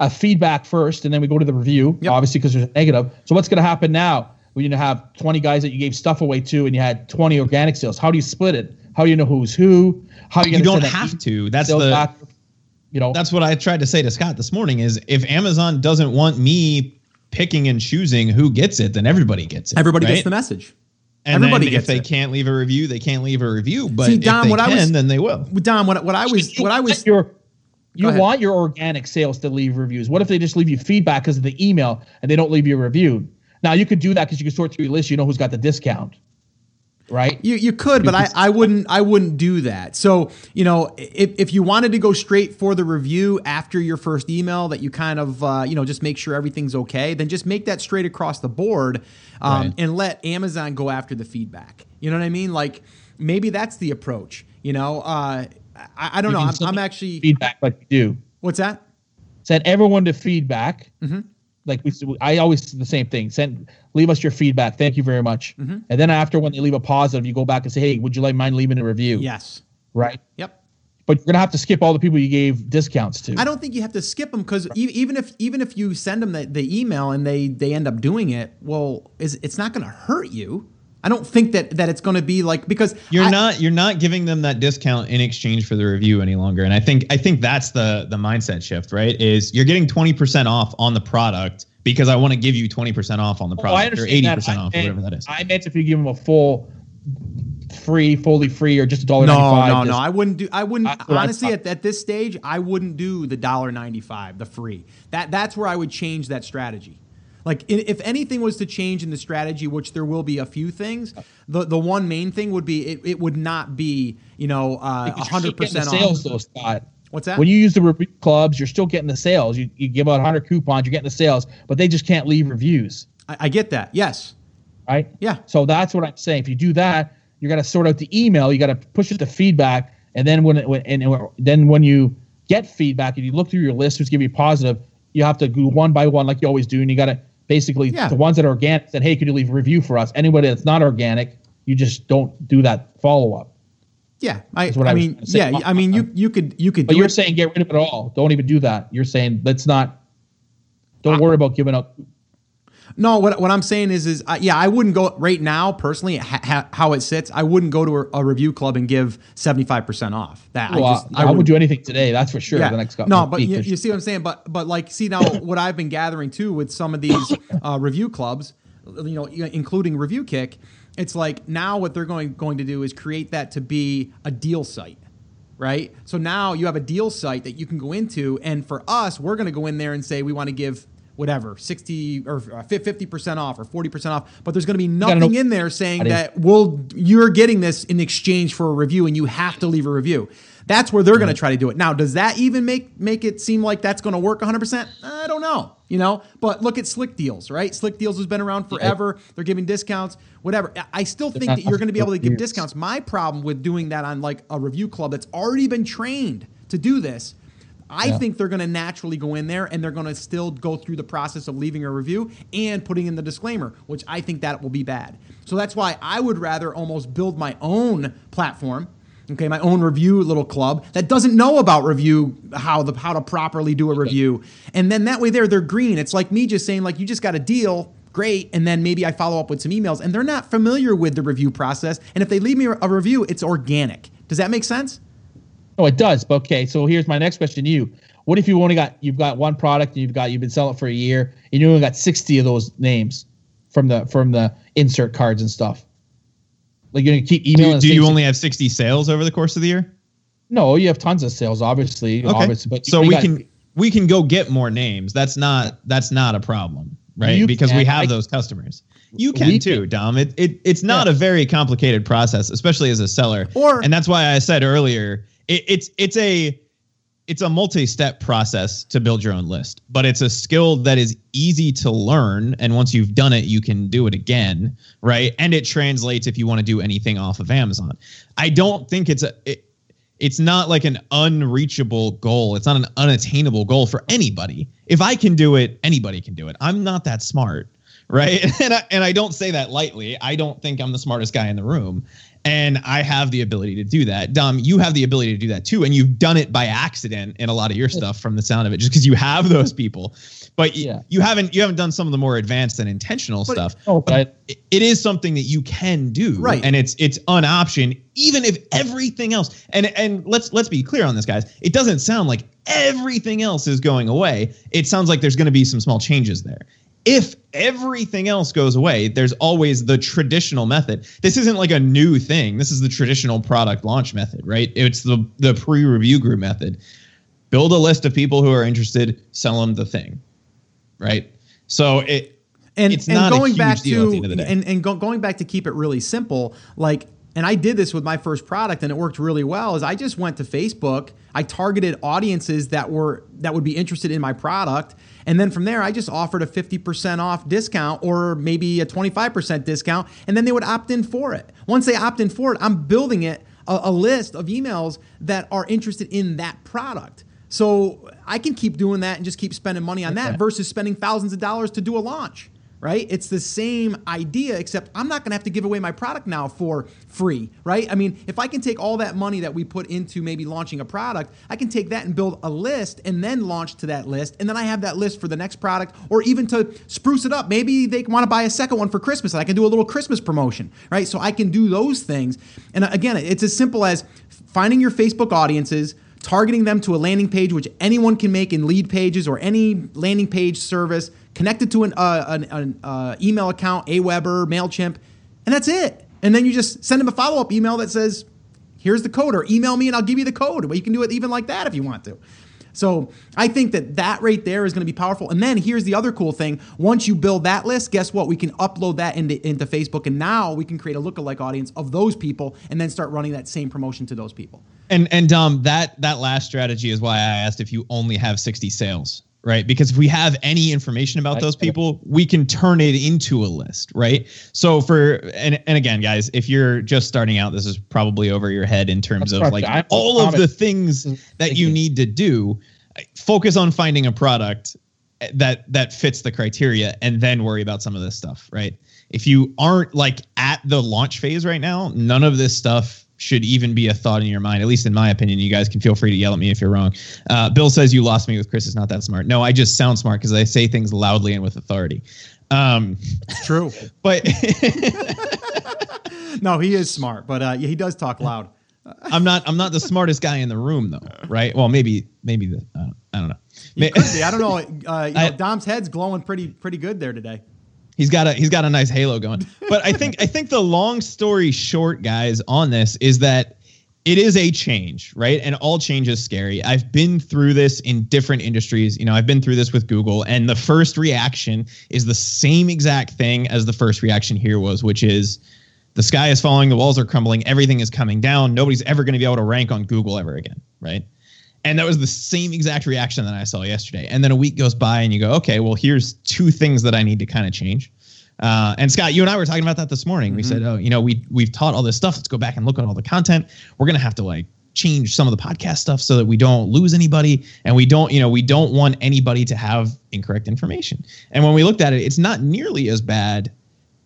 a feedback first, and then we go to the review, yep. obviously because there's a negative. So what's going to happen now? We're going to have 20 guys that you gave stuff away to, and you had 20 organic sales. How do you split it? How do you know who's who? How are you, you don't have to. That's the. Back? You know, that's what I tried to say to Scott this morning. Is if Amazon doesn't want me picking and choosing who gets it, then everybody gets it. Everybody right? gets the message. And Everybody gets if they it. can't leave a review, they can't leave a review. But See, Dom, if they what can, I was, then they will. Dom, what, what I was, what I was, your, you want your organic sales to leave reviews. What if they just leave you feedback because of the email and they don't leave you a review? Now you could do that because you can sort through your list. You know who's got the discount right? You you could, but I, I wouldn't I wouldn't do that. So you know, if, if you wanted to go straight for the review after your first email, that you kind of uh, you know just make sure everything's okay, then just make that straight across the board, um, right. and let Amazon go after the feedback. You know what I mean? Like maybe that's the approach. You know, uh, I, I don't you know. I'm, I'm, actually feedback like you do. What's that? Send everyone to feedback. Mm-hmm like we, I always say the same thing. Send, leave us your feedback. Thank you very much. Mm-hmm. And then after when they leave a positive, you go back and say, hey, would you like mind leaving a review? Yes. Right. Yep. but you're gonna have to skip all the people you gave discounts to. I don't think you have to skip them because even if even if you send them the, the email and they they end up doing it, well, is it's not going to hurt you. I don't think that that it's going to be like because you're I, not you're not giving them that discount in exchange for the review any longer. And I think I think that's the the mindset shift, right? Is you're getting 20% off on the product because I want to give you 20% off on the oh, product oh, or 80% that. off, meant, whatever that is. I meant if you give them a full free, fully free, or just a dollar. No, no, no. I wouldn't do. I wouldn't honestly at, at this stage. I wouldn't do the dollar ninety five, the free. That that's where I would change that strategy. Like if anything was to change in the strategy, which there will be a few things, the the one main thing would be it, it would not be you know uh, hundred percent sales though Scott. What's that? When you use the review clubs, you're still getting the sales. You, you give out 100 coupons, you're getting the sales, but they just can't leave reviews. I, I get that. Yes. Right. Yeah. So that's what I'm saying. If you do that, you got to sort out the email. You got to push it to feedback, and then when, it, when and, and then when you get feedback and you look through your list, who's giving you positive, you have to go one by one like you always do, and you got to basically yeah. the ones that are organic said, hey, could you leave a review for us? Anybody that's not organic, you just don't do that follow up. Yeah, I, I, I mean, yeah, I mean, you you could you could. But you're it. saying get rid of it all. Don't even do that. You're saying let's not. Don't worry about giving up no, what, what I'm saying is, is uh, yeah, I wouldn't go right now personally. Ha, ha, how it sits, I wouldn't go to a, a, review club and give 75 percent off. That well, I just, I, I would do anything today. That's for sure. Yeah. The next no, but you, you, see what I'm saying. But but like, see now what I've been gathering too with some of these uh, review clubs, you know, including Review Kick. It's like now what they're going going to do is create that to be a deal site right? So now you have a deal site that you can go into, and for us, we're going to go in there and say we want to give whatever 60 or uh, 50% off or 40% off but there's going to be nothing in there saying that well you're getting this in exchange for a review and you have to leave a review. That's where they're going to try to do it. Now does that even make make it seem like that's going to work 100% i don't know you know? But look at Slickdeals right? Slickdeals has been around forever. They're giving discounts whatever. I still think that you're going to be able to give discounts. My problem with doing that on like a review club that's already been trained to do this I yeah. think they're going to naturally go in there and they're going to still go through the process of leaving a review and putting in the disclaimer, which I think that will be bad. So that's why I would rather almost build my own platform okay my own review little club that doesn't know about review how the how to properly do a review. And then that way there they're green. It's like me just saying like you just got a deal great and then maybe i follow up with some emails and they're not familiar with the review process. And if they leave me a review it's organic. Does that make sense Oh, it does. But okay, so here's my next question to you. What if you only got you've got one product and you've got you've been selling for a year and you only got 60 of those names from the from the insert cards and stuff? Like you're gonna keep emailing. Do, do you only have 60 sales over the course of the year? No, you have tons of sales, obviously. Okay. Obviously, but so we got, can we can go get more names. That's not that's not a problem, right? Because can. we have I, those customers. You can too, can. Dom. It, it it's not yeah. a very complicated process, especially as a seller. Or and that's why I said earlier it, it's it's a it's a multi-step process to build your own list but it's a skill that is easy to learn. And once you've done it you can do it again right? And it translates if you want to do anything off of amazon. I don't think it's a it, it's not like an unreachable goal. It's not an unattainable goal for anybody. If i can do it anybody can do it. I'm not that smart right? And I, and I don't say that lightly. I don't think i'm the smartest guy in the room and I have the ability to do that. Dom, you have the ability to do that too, and you've done it by accident in a lot of your stuff from the sound of it, just because you have those people. But yeah. you haven't you haven't done some of the more advanced and intentional but, stuff. Oh, but it, it is something that you can do, right? And it's it's an option, even if everything else. And and let's let's be clear on this, guys. It doesn't sound like everything else is going away. It sounds like there's going to be some small changes there if everything else goes away, there's always the traditional method. This isn't like a new thing. This is the traditional product launch method, right? It's the the pre-review group method. Build a list of people who are interested, sell them the thing, right? So it and, it's and not going back to and, and go, going back to keep it really simple, like and I did this with my first product and it worked really well is I just went to Facebook, I targeted audiences that were that would be interested in my product and then from there, I just offered a 50% off discount or maybe a 25% discount, and then they would opt in for it. Once they opt in for it, I'm building it a, a list of emails that are interested in that product. So I can keep doing that and just keep spending money on that versus spending thousands of dollars to do a launch right? It's the same idea, except I'm not going to have to give away my product now for free, right? I mean, if I can take all that money that we put into maybe launching a product, I can take that and build a list and then launch to that list. And then I have that list for the next product or even to spruce it up. Maybe they want to buy a second one for Christmas and I can do a little Christmas promotion, right? So I can do those things. And uh, again, it's as simple as finding your Facebook audiences targeting them to a landing page which anyone can make in Leadpages or any landing page service connected to an, uh, an, an uh, email account, Aweber, Mailchimp, and that's it. And then you just send them a follow up email that says, "Here's the code," or email me and I'll give you the code. But you can do it even like that if you want to. So I think that that right there is going to be powerful. And then here's the other cool thing: once you build that list, guess what? We can upload that into into Facebook, and now we can create a lookalike audience of those people, and then start running that same promotion to those people. And and um that that last strategy is why I asked if you only have 60 sales right? Because if we have any information about those people, we can turn it into a list, right? So for and and again, guys, if you're just starting out, this is probably over your head in terms of like all of the things that you need to do. Focus on finding a product that that fits the criteria and then worry about some of this stuff, right? If you aren't like at the launch phase right now, none of this stuff should even be a thought in your mind, at least in my opinion. You guys can feel free to yell at me if you're wrong. Uh, Bill says you lost me with Chris is not that smart. No, I just sound smart because I say things loudly and with authority. Um, it's true. But no, he is smart, but uh, yeah, he does talk loud. I'm not. I'm not the smartest guy in the room, though, right? Well, maybe, maybe the. Uh, I don't know. He could be. I don't know. Uh, you know I, Dom's head's glowing pretty, pretty good there today. He's got a he's got a nice halo going. But I think I think the long story short, guys, on this is that it is a change, right? And all change is scary. I've been through this in different industries. You know, I've been through this with Google, and the first reaction is the same exact thing as the first reaction here was, which is the sky is falling, the walls are crumbling, everything is coming down. Nobody's ever going to be able to rank on Google ever again, right? And that was the same exact reaction that I saw yesterday. And then a week goes by and you go, okay, well, here's two things that I need to kind of change. Uh, and Scott, you and I were talking about that this morning. Mm-hmm. We said, oh, you know, we we've taught all this stuff. Let's go back and look at all the content. We're gonna have to like change some of the podcast stuff so that we don't lose anybody and we don't, you know, we don't want anybody to have incorrect information. And when we looked at it, it's not nearly as bad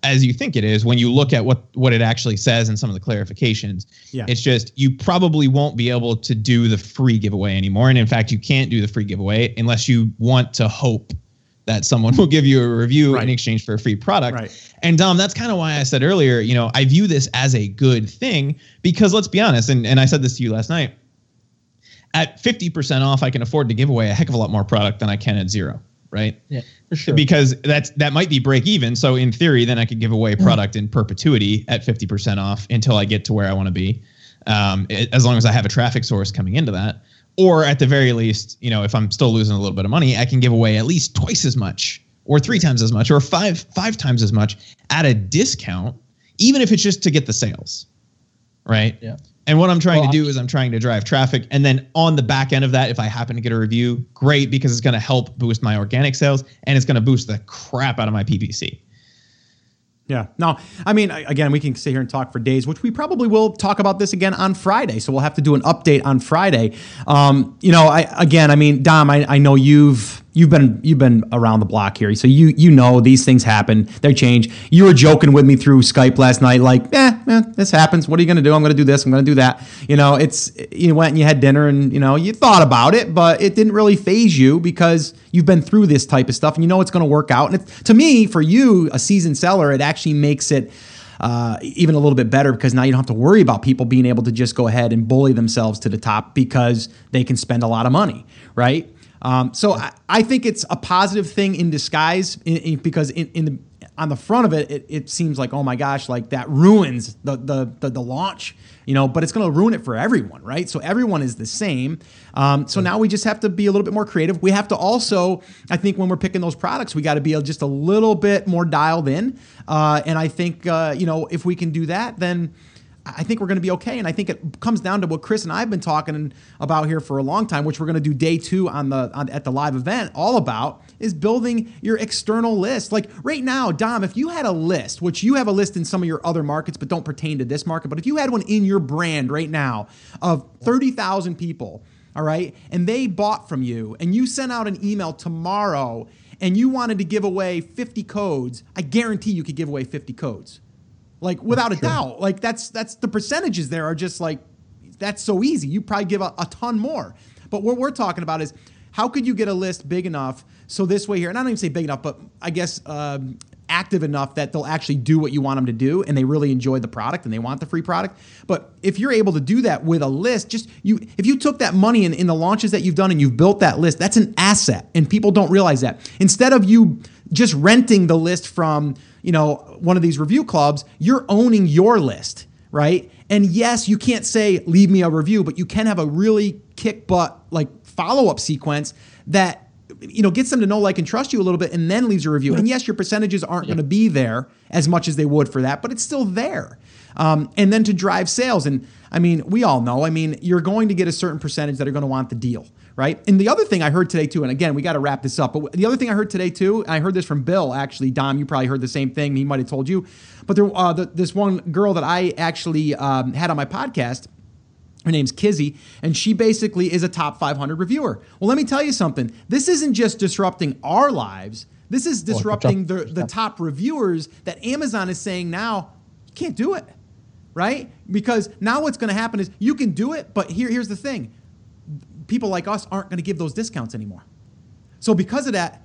as you think it is when you look at what what it actually says and some of the clarifications. Yeah. It's just you probably won't be able to do the free giveaway anymore and in fact you can't do the free giveaway unless you want to hope that someone will give you a review right. in exchange for a free product. Right. And Dom, that's kind of why I said earlier, you know, I view this as a good thing because let's be honest and and I said this to you last night. At 50% off I can afford to give away a heck of a lot more product than I can at zero right? Yeah, for sure. Because that's that might be break even. So in theory, then I could give away product in perpetuity at fifty percent off until I get to where I want to be, um, it, as long as I have a traffic source coming into that. Or at the very least, you know, if I'm still losing a little bit of money, I can give away at least twice as much, or three times as much, or five five times as much at a discount, even if it's just to get the sales, right? Yeah. And what I'm trying well, to do is I'm trying to drive traffic. And then on the back end of that, if I happen to get a review, great, because it's going to help boost my organic sales and it's going to boost the crap out of my PPC. Yeah. No, I mean, again, we can sit here and talk for days, which we probably will talk about this again on Friday. So we'll have to do an update on Friday. Um, you know, I again, I mean, Dom, I, I know you've you've been you've been around the block here, so you you know these things happen. They change. You were joking with me through Skype last night, like, eh, eh this happens. What are you going to do? I'm going to do this. I'm going to do that. You know, it's you went and you had dinner, and you know you thought about it, but it didn't really phase you because you've been through this type of stuff, and you know it's going to work out. And to me, for you, a seasoned seller, it actually makes it. Uh, even a little bit better because now you don't have to worry about people being able to just go ahead and bully themselves to the top because they can spend a lot of money, right? Um, so I, I, think it's a positive thing in disguise in, in, because in, in, the on the front of it, it, it, seems like oh my gosh, like that ruins the the the, the launch, you know. But it's going to ruin it for everyone, right? So everyone is the same. Um, so now we just have to be a little bit more creative. We have to also, I think, when we're picking those products, we got to be just a little bit more dialed in. Uh, and I think uh, you know if we can do that, then I think we're going to be okay. And I think it comes down to what Chris and I have been talking about here for a long time, which we're going to do day two on the on, at the live event, all about is building your external list. Like right now, Dom, if you had a list, which you have a list in some of your other markets, but don't pertain to this market, but if you had one in your brand right now of thirty thousand people, all right, and they bought from you, and you sent out an email tomorrow and you wanted to give away 50 codes, I guarantee you could give away 50 codes. Like without a doubt. Like that's that's the percentages there are just like that's so easy. You probably give a, a ton more. But what we're talking about is how could you get a list big enough so this way here, and I don't even say big enough, but I guess um, active enough that they'll actually do what you want them to do and they really enjoy the product and they want the free product. But if you're able to do that with a list, just you if you took that money in, in the launches that you've done and you've built that list, that's an asset. And people don't realize that. Instead of you just renting the list from, you know, one of these review clubs, you're owning your list, right? And yes, you can't say leave me a review, but you can have a really kick butt like follow up sequence that you know, gets them to know, like, and trust you a little bit, and then leaves a review. And yes, your percentages aren't going to be there as much as they would for that, but it's still there. Um, and then to drive sales, and I mean, we all know. I mean, you're going to get a certain percentage that are going to want the deal, right? And the other thing I heard today too, and again, we got to wrap this up. But the other thing I heard today too, I heard this from Bill actually. Dom, you probably heard the same thing. He might have told you, but there, uh, the, this one girl that I actually um, had on my podcast her name's Kizzy, and she basically is a top 500 reviewer. Well, let me tell you something. This isn't just disrupting our lives. This is disrupting the, the top reviewers that Amazon is saying now, you can't do it, right? Because now what's going to happen is you can do it, but here, here's the thing people like us aren't going to give those discounts anymore. So, because of that,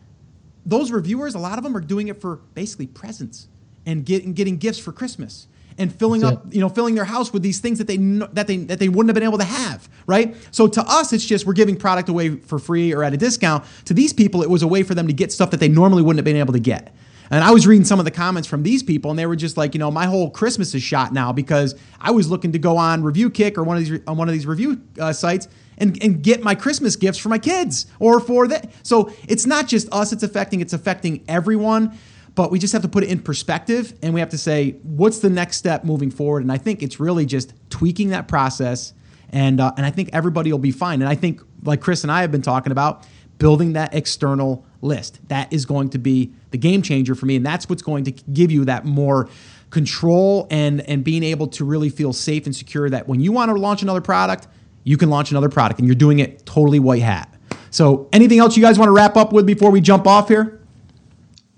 those reviewers, a lot of them are doing it for basically presents and getting, getting gifts for Christmas and filling That's up, it. you know, filling their house with these things that they that they that they wouldn't have been able to have, right? So to us, it's just we're giving product away for free or at a discount. To these people, it was a way for them to get stuff that they normally wouldn't have been able to get. And I was reading some of the comments from these people, and they were just like, you know, my whole Christmas is shot now because I was looking to go on Review Kick or one of these on one of these review uh, sites and, and get my Christmas gifts for my kids or for that. So it's not just us; it's affecting it's affecting everyone but we just have to put it in perspective and we have to say what's the next step moving forward? And i think it's really just tweaking that process and uh, and i think everybody will be fine. And i think like chris and i have been talking about building that external list. That is going to be the game changer for me. And that's what's going to give you that more control and and being able to really feel safe and secure that when you want to launch another product you can launch another product and you're doing it totally white hat so anything else you guys want to wrap up with before we jump off here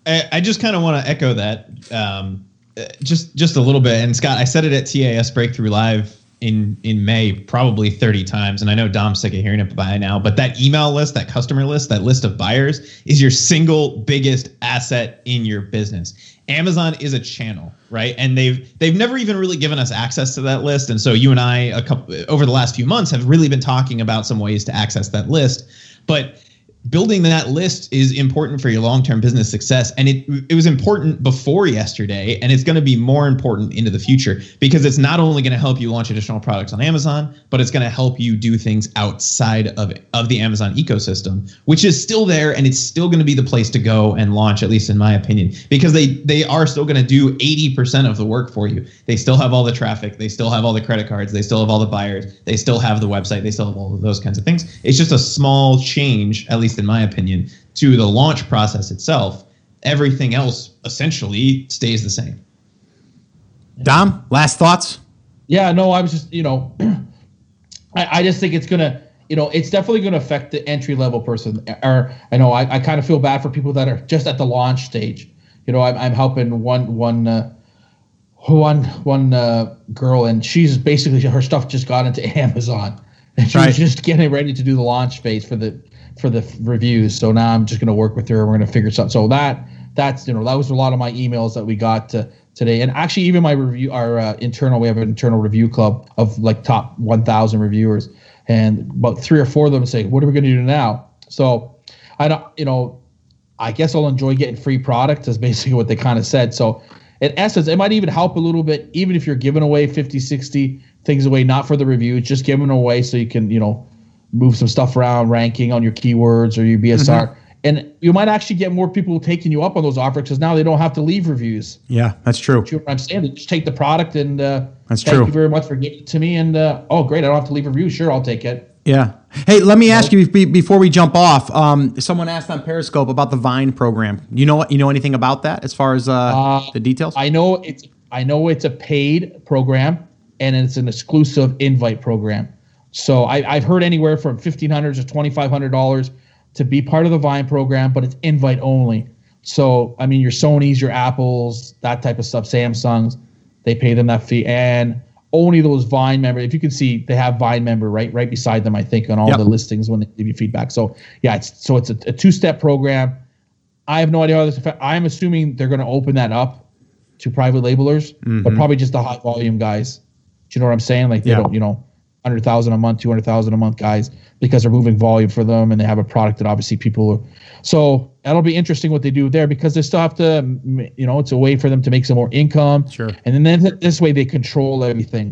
I, I just kind of want to echo that um, just just a little bit. And Scott, I said it at TAS Breakthrough Live in in May probably 30 times, and I know Dom's sick of hearing it by now. But that email list, that customer list, that list of buyers is your single biggest asset in your business. Amazon is a channel, right? And they've they've never even really given us access to that list. And so you and I, a couple over the last few months, have really been talking about some ways to access that list. But building that list is important for your long-term business success. And it it was important before yesterday and it's going to be more important into the future because it's not only going to help you launch additional products on Amazon but it's going to help you do things outside of of the Amazon ecosystem which is still there and it's still going to be the place to go and launch at least in my opinion because they they are still going to do 80% of the work for you. They still have all the traffic. They still have all the credit cards. They still have all the buyers. They still have the website. They still have all of those kinds of things. It's just a small change at least in my opinion, to the launch process itself, everything else essentially stays the same. Dom, last thoughts? Yeah, no, I was just, you know, I, I just think it's gonna, you know, it's definitely gonna affect the entry level person. Or I know I, I kind of feel bad for people that are just at the launch stage. You know, I'm, I'm helping one one uh, one one uh, girl, and she's basically her stuff just got into Amazon, and she's right. just getting ready to do the launch phase for the for the reviews. So now I'm just going to work with her. We're going to figure something. So that that's you know that was a lot of my emails that we got to, today, and actually even my review, our uh, internal we have an internal review club of like top 1,000 reviewers, and about three or four of them say, "What are we going to do now?" So I don't, you know, I guess I'll enjoy getting free product. Is basically what they kind of said. So in essence, it might even help a little bit, even if you're giving away 50, 60 things away, not for the review, just giving away so you can, you know, move some stuff around, ranking on your keywords or your BSR. Mm-hmm. And you might actually get more people taking you up on those offers because now they don't have to leave reviews. Yeah, that's true. Know I'm saying? They just take the product and uh, that's thank true. you very much for giving it to me. And uh, oh, great, I don't have to leave reviews. Sure, I'll take it. Yeah. Hey, let me ask you before we jump off. Um, someone asked on Periscope about the Vine program. You know what? You know anything about that as far as uh, uh, the details? I know it's I know it's a paid program and it's an exclusive invite program. So I, have heard anywhere from fifteen hundred to twenty five hundred dollars to be part of the Vine program, but it's invite only. So I mean, your Sony's, your Apples, that type of stuff, Samsungs, they pay them that fee, and only those Vine members. If you can see, they have Vine member right right beside them. I think on all Yep. the listings when they give you feedback. So yeah, it's so it's a, a two step program. I have no idea how this. I'm assuming they're going to open that up to private labelers, but mm-hmm. probably just the high volume guys. Do you know what I'm saying? Like they Yeah. don't, you know, hundred thousand a month, two hundred thousand a month guys because they're moving volume for them and they have a product that obviously people. Are, so that'll be interesting what they do there because they still have to, you know, it's a way for them to make some more income. Sure. And then th- this way they control everything.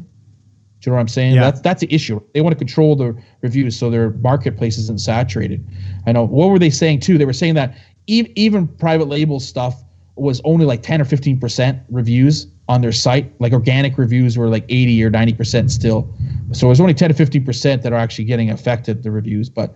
Do you know what I'm saying? Yeah. That's that's the issue. They want to control the reviews so their marketplace isn't saturated. I know. What were they saying too? They were saying that e- even private label stuff was only like 10 or 15 percent reviews on their site. Like organic reviews were like 80 or 90 percent still. So it was only 10 to 15 percent that are actually getting affected the reviews. But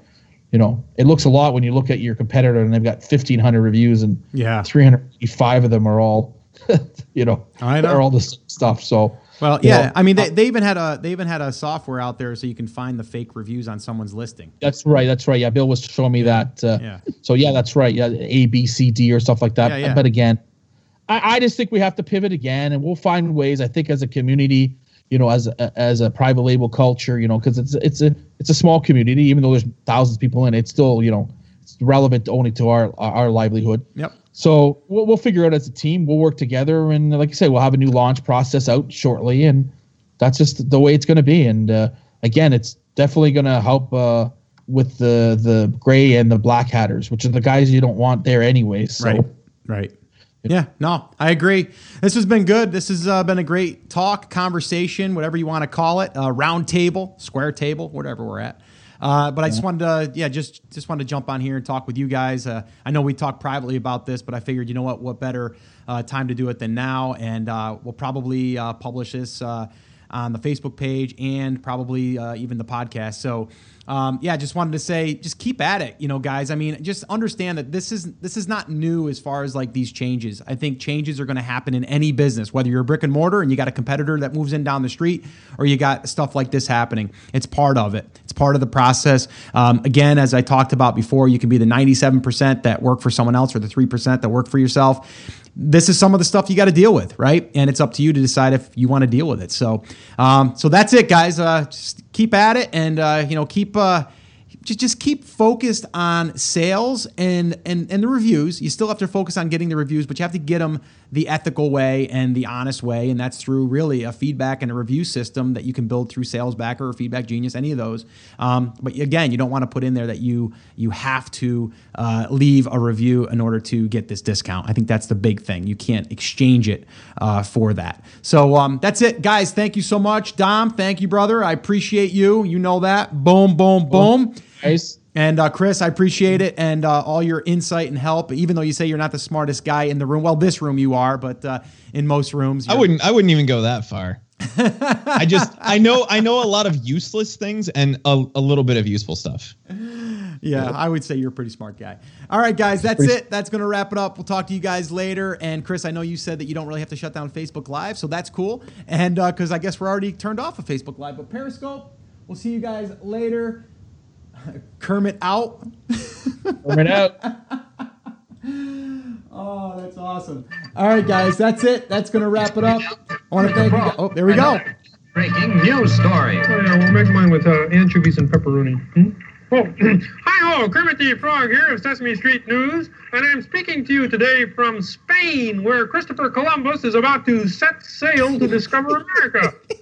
you know, it looks a lot when you look at your competitor and they've got 1,500 reviews and Yeah. 385 of them are all, you know, I know. are all this stuff. So Well, you yeah. know, I mean, uh, they, they even had a they even had a software out there so you can find the fake reviews on someone's listing. That's right. That's right. Yeah, Bill was showing me that. Uh, Yeah. So yeah, that's right. Yeah, A, B, C, D, or stuff like that. Yeah, yeah. But again, I, I just think we have to pivot again, and we'll find ways. I think as a community, you know, as a, as a private label culture, you know, because it's it's a it's a small community. Even though there's thousands of people in it, it's still you know it's relevant only to our our livelihood. Yep. So we'll, we'll figure out as a team. We'll work together, and like I say, we'll have a new launch process out shortly, and that's just the way it's going to be. And uh, again, it's definitely going to help uh, with the the gray and the black hatters, which are the guys you don't want there anyway. So Right. Right. Yeah, no, I agree. This has been good. This has uh, been a great talk, conversation, whatever you want to call it, uh, round table, square table, whatever we're at. Uh, but I just wanted to, yeah, just just wanted to jump on here and talk with you guys. Uh, I know we talked privately about this, but I figured, you know what, what better uh, time to do it than now? And uh, we'll probably uh, publish this uh, on the Facebook page and probably uh, even the podcast. So um, yeah, just wanted to say, just keep at it, you know, guys. I mean, just understand that this is this is not new as far as like these changes. I think changes are going to happen in any business, whether you're a brick and mortar and you got a competitor that moves in down the street, or you got stuff like this happening. It's part of it. It's part of the process. Um, again, as I talked about before, you can be the 97% that work for someone else or the 3% that work for yourself this is some of the stuff you got to deal with, right? And it's up to you to decide if you want to deal with it. So, um, so that's it, guys. Uh, just keep at it, and uh, you know, keep uh, just just keep focused on sales and and and the reviews. You still have to focus on getting the reviews, but you have to get them the ethical way and the honest way, and that's through really a feedback and a review system that you can build through SalesBacker or Feedback Genius, any of those. Um, but again, you don't want to put in there that you you have to uh, leave a review in order to get this discount. I think that's the big thing. You can't exchange it uh, for that. So um, that's it, guys. Thank you so much, Dom. Thank you, brother. I appreciate you. You know that. Boom, boom, boom. guys, And uh, Chris, I appreciate it and uh, all your insight and help. Even though you say you're not the smartest guy in the room, well, this room you are, but uh, in most rooms, I you're- wouldn't. I wouldn't even go that far. I just. I know. I know a lot of useless things and a, a little bit of useful stuff. Yeah, I would say you're a pretty smart guy. All right, guys, that's it. That's going to wrap it up. We'll talk to you guys later. And Chris, I know you said that you don't really have to shut down Facebook Live, so that's cool. And because I guess we're already turned off of Facebook Live, but Periscope, we'll see you guys later. Kermit out. Kermit out. Oh, that's awesome. All right, guys, that's it. That's going to wrap it up. I want to thank you. Oh, there we go. Breaking news story. Oh, yeah, we'll make mine with uh, anchovies and pepperoni. Hmm? Oh, hi ho, Kermit the Frog here of Sesame Street News, and I'm speaking to you today from Spain, where Christopher Columbus is about to set sail to discover America.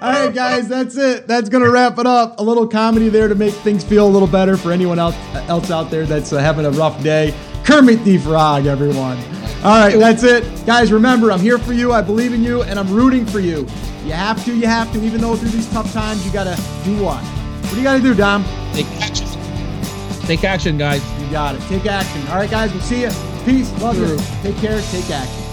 All right, guys, that's it. That's going to wrap it up. A little comedy there to make things feel a little better for anyone else, else out there that's uh, having a rough day. Kermit the Frog, everyone. All right, that's it. Guys, remember, I'm here for you. I believe in you, and I'm rooting for you. You have to, you have to. Even though through these tough times, you got to do what? What do you got to do, Dom? Take action. Take action, guys. You got it. Take action. All right, guys, we'll see you. Peace. Love you. Take care. Take action.